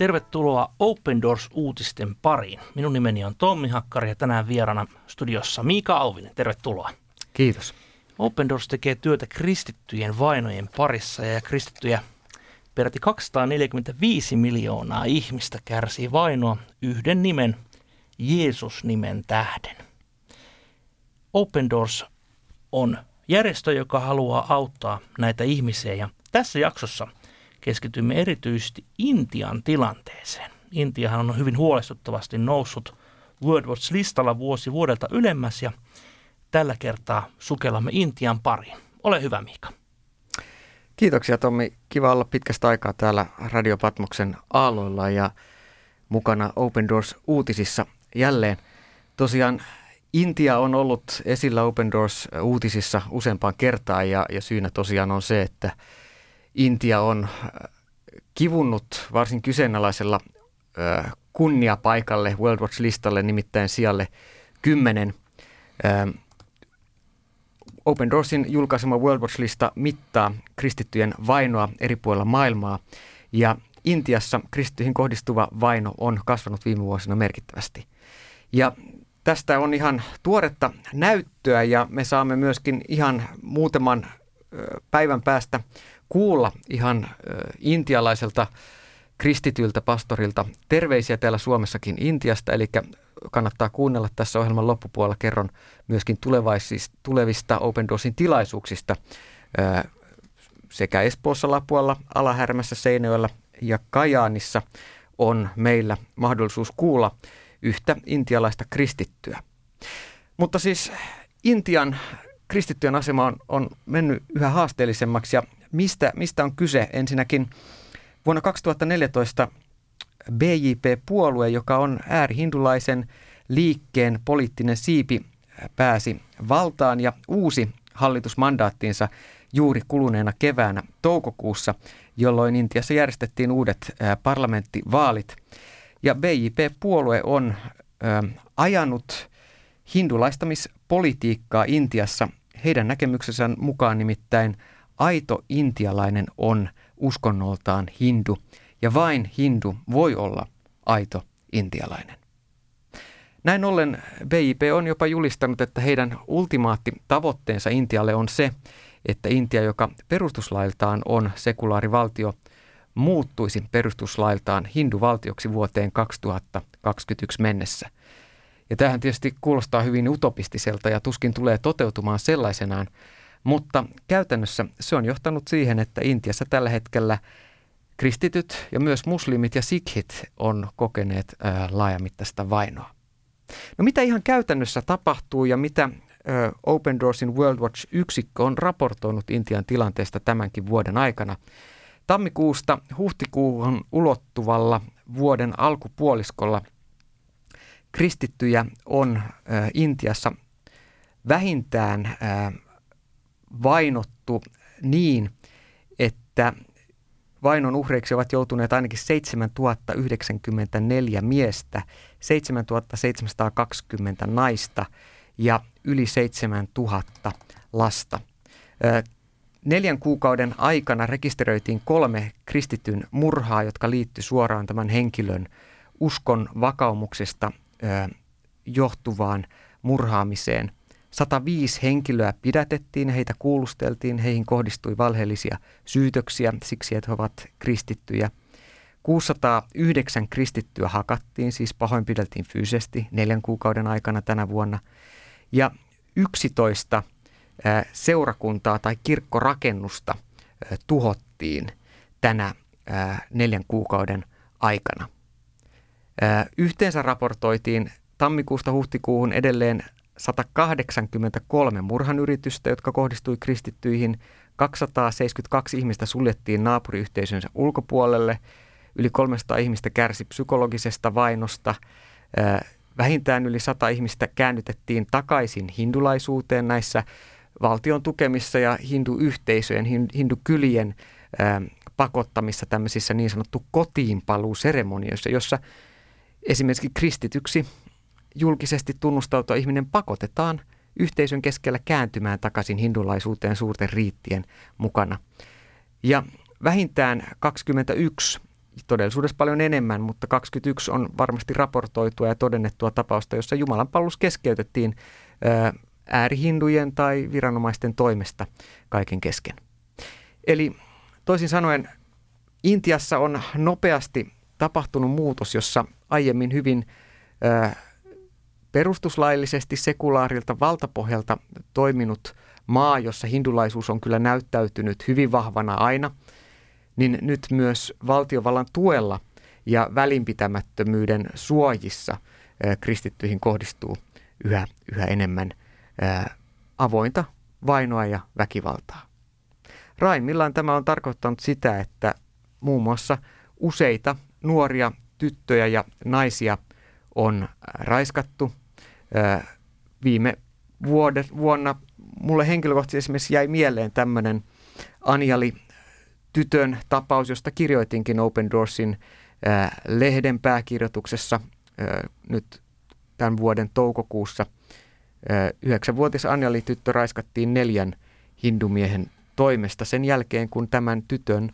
Tervetuloa Open Doors-uutisten pariin. Minun nimeni on Tommi Hakkari ja tänään vierana studiossa Miika Auvinen. Tervetuloa. Kiitos. Open Doors tekee työtä kristittyjen vainojen parissa ja kristittyjä peräti 245 miljoonaa ihmistä kärsii vainoa yhden nimen, Jeesus-nimen tähden. Open Doors on järjestö, joka haluaa auttaa näitä ihmisiä ja tässä jaksossa – keskitymme erityisesti Intian tilanteeseen. Intiahan on hyvin huolestuttavasti noussut World Watch-listalla vuosi vuodelta ylemmäs ja tällä kertaa sukellamme Intian pariin. Ole hyvä Miika. Kiitoksia Tommi. Kiva olla pitkästä aikaa täällä Radio Patmoksen aalloilla ja mukana Open Doors uutisissa jälleen. Tosiaan Intia on ollut esillä Open Doors uutisissa useampaan kertaan ja, ja syynä tosiaan on se, että Intia on äh, kivunnut varsin kyseenalaisella äh, kunniapaikalle World Watch-listalle, nimittäin sijalle 10. Ähm, Open Doorsin julkaisema World Watch-lista mittaa kristittyjen vainoa eri puolilla maailmaa ja Intiassa kristittyihin kohdistuva vaino on kasvanut viime vuosina merkittävästi. Ja tästä on ihan tuoretta näyttöä ja me saamme myöskin ihan muutaman päivän päästä kuulla ihan intialaiselta kristityltä pastorilta terveisiä täällä Suomessakin Intiasta, eli kannattaa kuunnella tässä ohjelman loppupuolella. Kerron myöskin tulevista Open Doorsin tilaisuuksista sekä Espoossa, Lapualla, Alahärmässä, Seinäjoella ja Kajaanissa on meillä mahdollisuus kuulla yhtä intialaista kristittyä. Mutta siis Intian kristittyjen asema on, on mennyt yhä haasteellisemmaksi ja mistä, mistä on kyse? Ensinnäkin vuonna 2014 BJP-puolue, joka on äärihindulaisen liikkeen poliittinen siipi, pääsi valtaan ja uusi hallitusmandaattiinsa juuri kuluneena keväänä toukokuussa, jolloin Intiassa järjestettiin uudet parlamenttivaalit. Ja BJP-puolue on ajanut hindulaistamispolitiikkaa Intiassa heidän näkemyksensä mukaan nimittäin – aito intialainen on uskonnoltaan hindu ja vain hindu voi olla aito intialainen. Näin ollen BIP on jopa julistanut, että heidän ultimaatti tavoitteensa Intialle on se, että Intia, joka perustuslailtaan on sekulaarivaltio, muuttuisi perustuslailtaan hinduvaltioksi vuoteen 2021 mennessä. Ja tähän tietysti kuulostaa hyvin utopistiselta ja tuskin tulee toteutumaan sellaisenaan, mutta käytännössä se on johtanut siihen, että Intiassa tällä hetkellä kristityt ja myös muslimit ja sikhit on kokeneet ää, laajamittaista vainoa. No mitä ihan käytännössä tapahtuu ja mitä ää, Open Doorsin World Watch-yksikkö on raportoinut Intian tilanteesta tämänkin vuoden aikana? Tammikuusta huhtikuuhun ulottuvalla vuoden alkupuoliskolla kristittyjä on ää, Intiassa vähintään ää, vainottu niin, että vainon uhreiksi ovat joutuneet ainakin 7094 miestä, 7720 naista ja yli 7000 lasta. Neljän kuukauden aikana rekisteröitiin kolme kristityn murhaa, jotka liittyi suoraan tämän henkilön uskon vakaumuksesta johtuvaan murhaamiseen – 105 henkilöä pidätettiin heitä kuulusteltiin. Heihin kohdistui valheellisia syytöksiä siksi, että he ovat kristittyjä. 609 kristittyä hakattiin, siis pahoinpideltiin fyysisesti neljän kuukauden aikana tänä vuonna. Ja 11 seurakuntaa tai kirkkorakennusta tuhottiin tänä neljän kuukauden aikana. Yhteensä raportoitiin tammikuusta huhtikuuhun edelleen 183 murhanyritystä, jotka kohdistui kristittyihin. 272 ihmistä suljettiin naapuriyhteisönsä ulkopuolelle. Yli 300 ihmistä kärsi psykologisesta vainosta. Vähintään yli 100 ihmistä käännytettiin takaisin hindulaisuuteen näissä valtion tukemissa ja hinduyhteisöjen, hindukylien pakottamissa tämmöisissä niin sanottu kotiinpaluuseremonioissa, jossa esimerkiksi kristityksi julkisesti tunnustautua ihminen pakotetaan yhteisön keskellä kääntymään takaisin hindulaisuuteen suurten riittien mukana. Ja vähintään 21 todellisuudessa paljon enemmän, mutta 21 on varmasti raportoitua ja todennettua tapausta, jossa Jumalan palvelus keskeytettiin äärihindujen tai viranomaisten toimesta kaiken kesken. Eli toisin sanoen Intiassa on nopeasti tapahtunut muutos, jossa aiemmin hyvin perustuslaillisesti sekulaarilta valtapohjalta toiminut maa, jossa hindulaisuus on kyllä näyttäytynyt hyvin vahvana aina, niin nyt myös valtiovallan tuella ja välinpitämättömyyden suojissa kristittyihin kohdistuu yhä, yhä enemmän avointa vainoa ja väkivaltaa. Raimmillaan tämä on tarkoittanut sitä, että muun muassa useita nuoria tyttöjä ja naisia on raiskattu. Viime vuodet, vuonna mulle henkilökohtaisesti esimerkiksi jäi mieleen tämmöinen Anjali tytön tapaus, josta kirjoitinkin Open Doorsin lehden pääkirjoituksessa nyt tämän vuoden toukokuussa. Yhdeksänvuotias Anjali tyttö raiskattiin neljän hindumiehen toimesta sen jälkeen, kun tämän tytön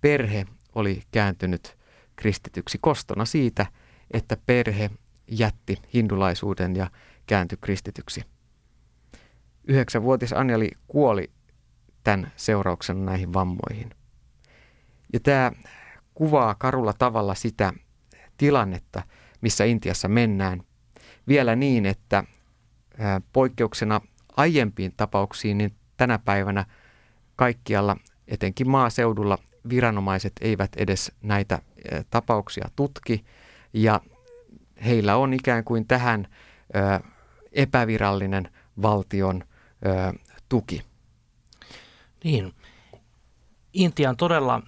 perhe oli kääntynyt kristityksi kostona siitä, että perhe jätti hindulaisuuden ja kääntyi kristityksi. Yhdeksänvuotias Anjali kuoli tämän seurauksena näihin vammoihin. Ja tämä kuvaa karulla tavalla sitä tilannetta, missä Intiassa mennään. Vielä niin, että poikkeuksena aiempiin tapauksiin, niin tänä päivänä kaikkialla, etenkin maaseudulla, viranomaiset eivät edes näitä tapauksia tutki ja heillä on ikään kuin tähän epävirallinen valtion tuki. Niin. Intia on todella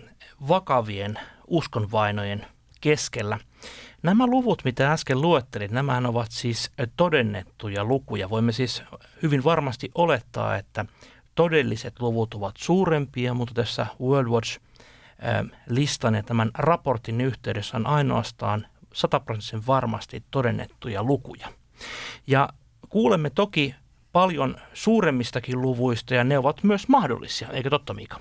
vakavien uskonvainojen keskellä. Nämä luvut, mitä äsken luettelit, nämä ovat siis todennettuja lukuja. Voimme siis hyvin varmasti olettaa, että todelliset luvut ovat suurempia, mutta tässä World Watch listan ja tämän raportin yhteydessä on ainoastaan sataprosenttisen varmasti todennettuja lukuja. Ja kuulemme toki paljon suuremmistakin luvuista ja ne ovat myös mahdollisia, eikö totta Miika?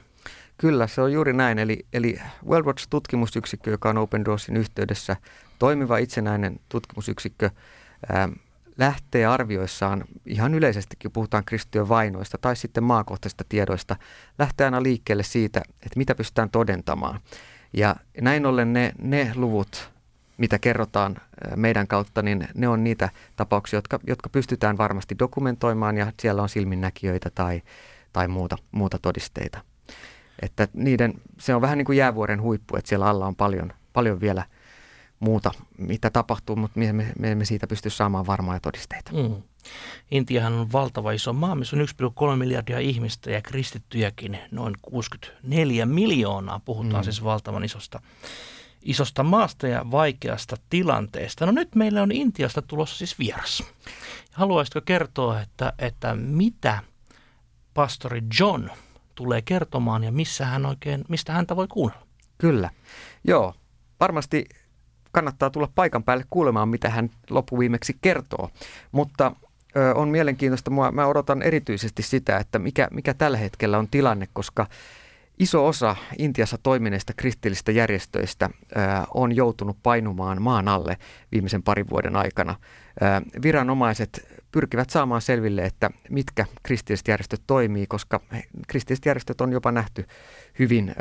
Kyllä, se on juuri näin. Eli, eli World Watch-tutkimusyksikkö, joka on Open Doorsin yhteydessä toimiva itsenäinen tutkimusyksikkö, ää, lähtee arvioissaan ihan yleisestikin, puhutaan kristittyjen vainoista tai sitten maakohtaisista tiedoista, lähtee aina liikkeelle siitä, että mitä pystytään todentamaan. Ja näin ollen ne, ne luvut, mitä kerrotaan meidän kautta, niin ne on niitä tapauksia, jotka, jotka pystytään varmasti dokumentoimaan ja siellä on silminnäkijöitä tai, tai muuta, muuta todisteita. Että niiden, se on vähän niin kuin jäävuoren huippu, että siellä alla on paljon, paljon vielä muuta, mitä tapahtuu, mutta me, me, me emme siitä pysty saamaan varmaa todisteita. Mm. Intiahan on valtava iso maa, missä on 1,3 miljardia ihmistä ja kristittyjäkin noin 64 miljoonaa. Puhutaan mm. siis valtavan isosta, isosta maasta ja vaikeasta tilanteesta. No nyt meillä on Intiasta tulossa siis vieras. Haluaisitko kertoa, että, että mitä pastori John – tulee kertomaan ja missä hän oikein, mistä häntä voi kuunnella. Kyllä. Joo, varmasti kannattaa tulla paikan päälle kuulemaan, mitä hän loppuviimeksi kertoo. Mutta ö, on mielenkiintoista, Mua, mä odotan erityisesti sitä, että mikä, mikä tällä hetkellä on tilanne, koska iso osa Intiassa toimineista kristillisistä järjestöistä on joutunut painumaan maan alle viimeisen parin vuoden aikana. Viranomaiset pyrkivät saamaan selville, että mitkä kristilliset järjestöt toimii, koska kristilliset järjestöt on jopa nähty hyvin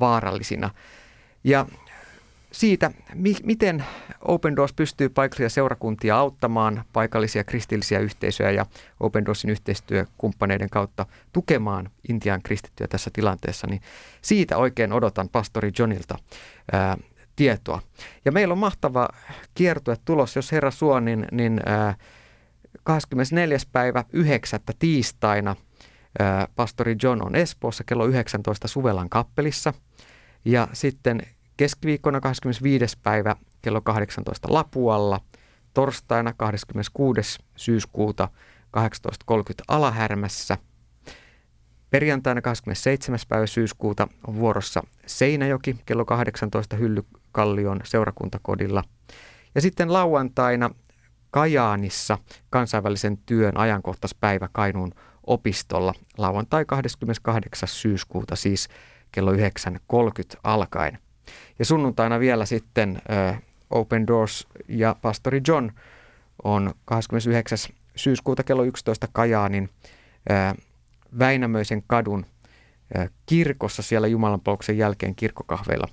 vaarallisina. Ja siitä, mi- miten Open Doors pystyy paikallisia seurakuntia auttamaan, paikallisia kristillisiä yhteisöjä ja Open Doorsin yhteistyökumppaneiden kautta tukemaan Intian kristittyjä tässä tilanteessa, niin siitä oikein odotan pastori Johnilta ää, tietoa. Ja meillä on mahtava kiertue tulos, jos Herra suo, niin, niin ää, 24. päivä 9. tiistaina pastori John on Espoossa kello 19 Suvelan kappelissa. Ja sitten keskiviikkona 25. päivä kello 18 Lapualla, torstaina 26. syyskuuta 18.30 Alahärmässä. Perjantaina 27. päivä syyskuuta on vuorossa Seinäjoki kello 18 Hyllykallion seurakuntakodilla. Ja sitten lauantaina Kajaanissa kansainvälisen työn ajankohtaispäivä Kainuun opistolla lauantai 28. syyskuuta siis kello 9.30 alkaen. Ja sunnuntaina vielä sitten äh, Open Doors ja pastori John on 29. syyskuuta kello 11 Kajaanin äh, Väinämöisen kadun äh, kirkossa siellä Jumalanpalveluksen jälkeen kirkkokahveilla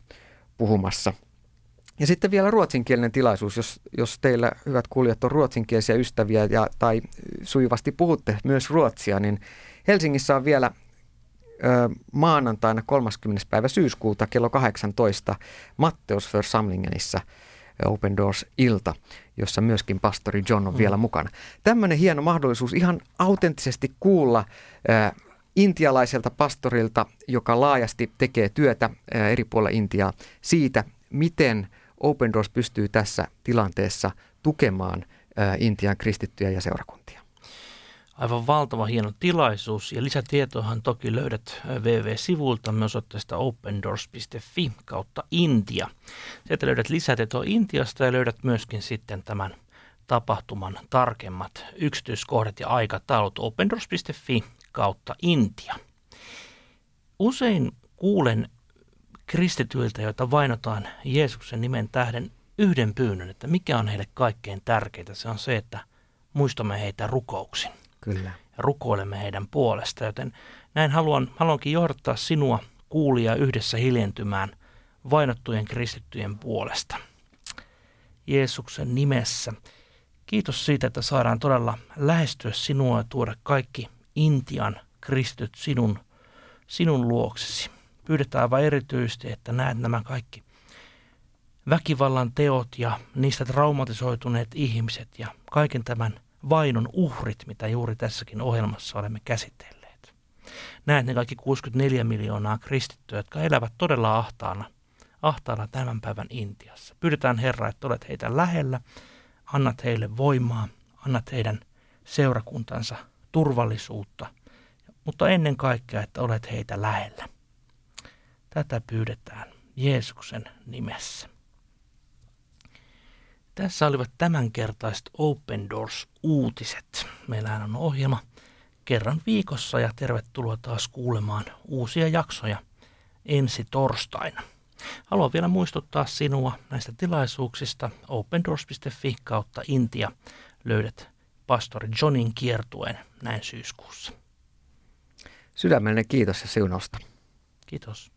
puhumassa. Ja sitten vielä ruotsinkielinen tilaisuus, jos, jos teillä hyvät kuulijat on ruotsinkielisiä ystäviä ja, tai sujuvasti puhutte myös ruotsia, niin Helsingissä on vielä maanantaina 30. päivä syyskuuta kello 18 Matteus Församlingenissa Open Doors-ilta, jossa myöskin pastori John on mm. vielä mukana. Tämmöinen hieno mahdollisuus ihan autenttisesti kuulla äh, intialaiselta pastorilta, joka laajasti tekee työtä äh, eri puolilla Intiaa, siitä, miten Open Doors pystyy tässä tilanteessa tukemaan äh, Intian kristittyjä ja seurakuntia aivan valtava hieno tilaisuus ja lisätietoahan toki löydät www-sivulta myös osoitteesta opendoors.fi kautta Intia. Sieltä löydät lisätietoa Intiasta ja löydät myöskin sitten tämän tapahtuman tarkemmat yksityiskohdat ja aikataulut opendoors.fi kautta Intia. Usein kuulen kristityiltä, joita vainotaan Jeesuksen nimen tähden yhden pyynnön, että mikä on heille kaikkein tärkeintä. Se on se, että muistamme heitä rukouksin. Kyllä. Ja rukoilemme heidän puolesta, joten näin haluan, haluankin johdattaa sinua kuulia yhdessä hiljentymään vainottujen kristittyjen puolesta. Jeesuksen nimessä. Kiitos siitä, että saadaan todella lähestyä sinua ja tuoda kaikki Intian kristityt sinun, sinun luoksesi. Pyydetään aivan erityisesti, että näet nämä kaikki väkivallan teot ja niistä traumatisoituneet ihmiset ja kaiken tämän vainon uhrit, mitä juuri tässäkin ohjelmassa olemme käsitelleet. Näet ne kaikki 64 miljoonaa kristittyä, jotka elävät todella ahtaana, ahtaalla tämän päivän Intiassa. Pyydetään Herra, että olet heitä lähellä, annat heille voimaa, annat heidän seurakuntansa turvallisuutta, mutta ennen kaikkea, että olet heitä lähellä. Tätä pyydetään Jeesuksen nimessä. Tässä olivat tämänkertaiset Open Doors-uutiset. Meillähän on ohjelma kerran viikossa ja tervetuloa taas kuulemaan uusia jaksoja ensi torstaina. Haluan vielä muistuttaa sinua näistä tilaisuuksista. opendoors.fi kautta Intia löydät pastori Johnin kiertueen näin syyskuussa. Sydämellinen kiitos ja siunausta. Kiitos.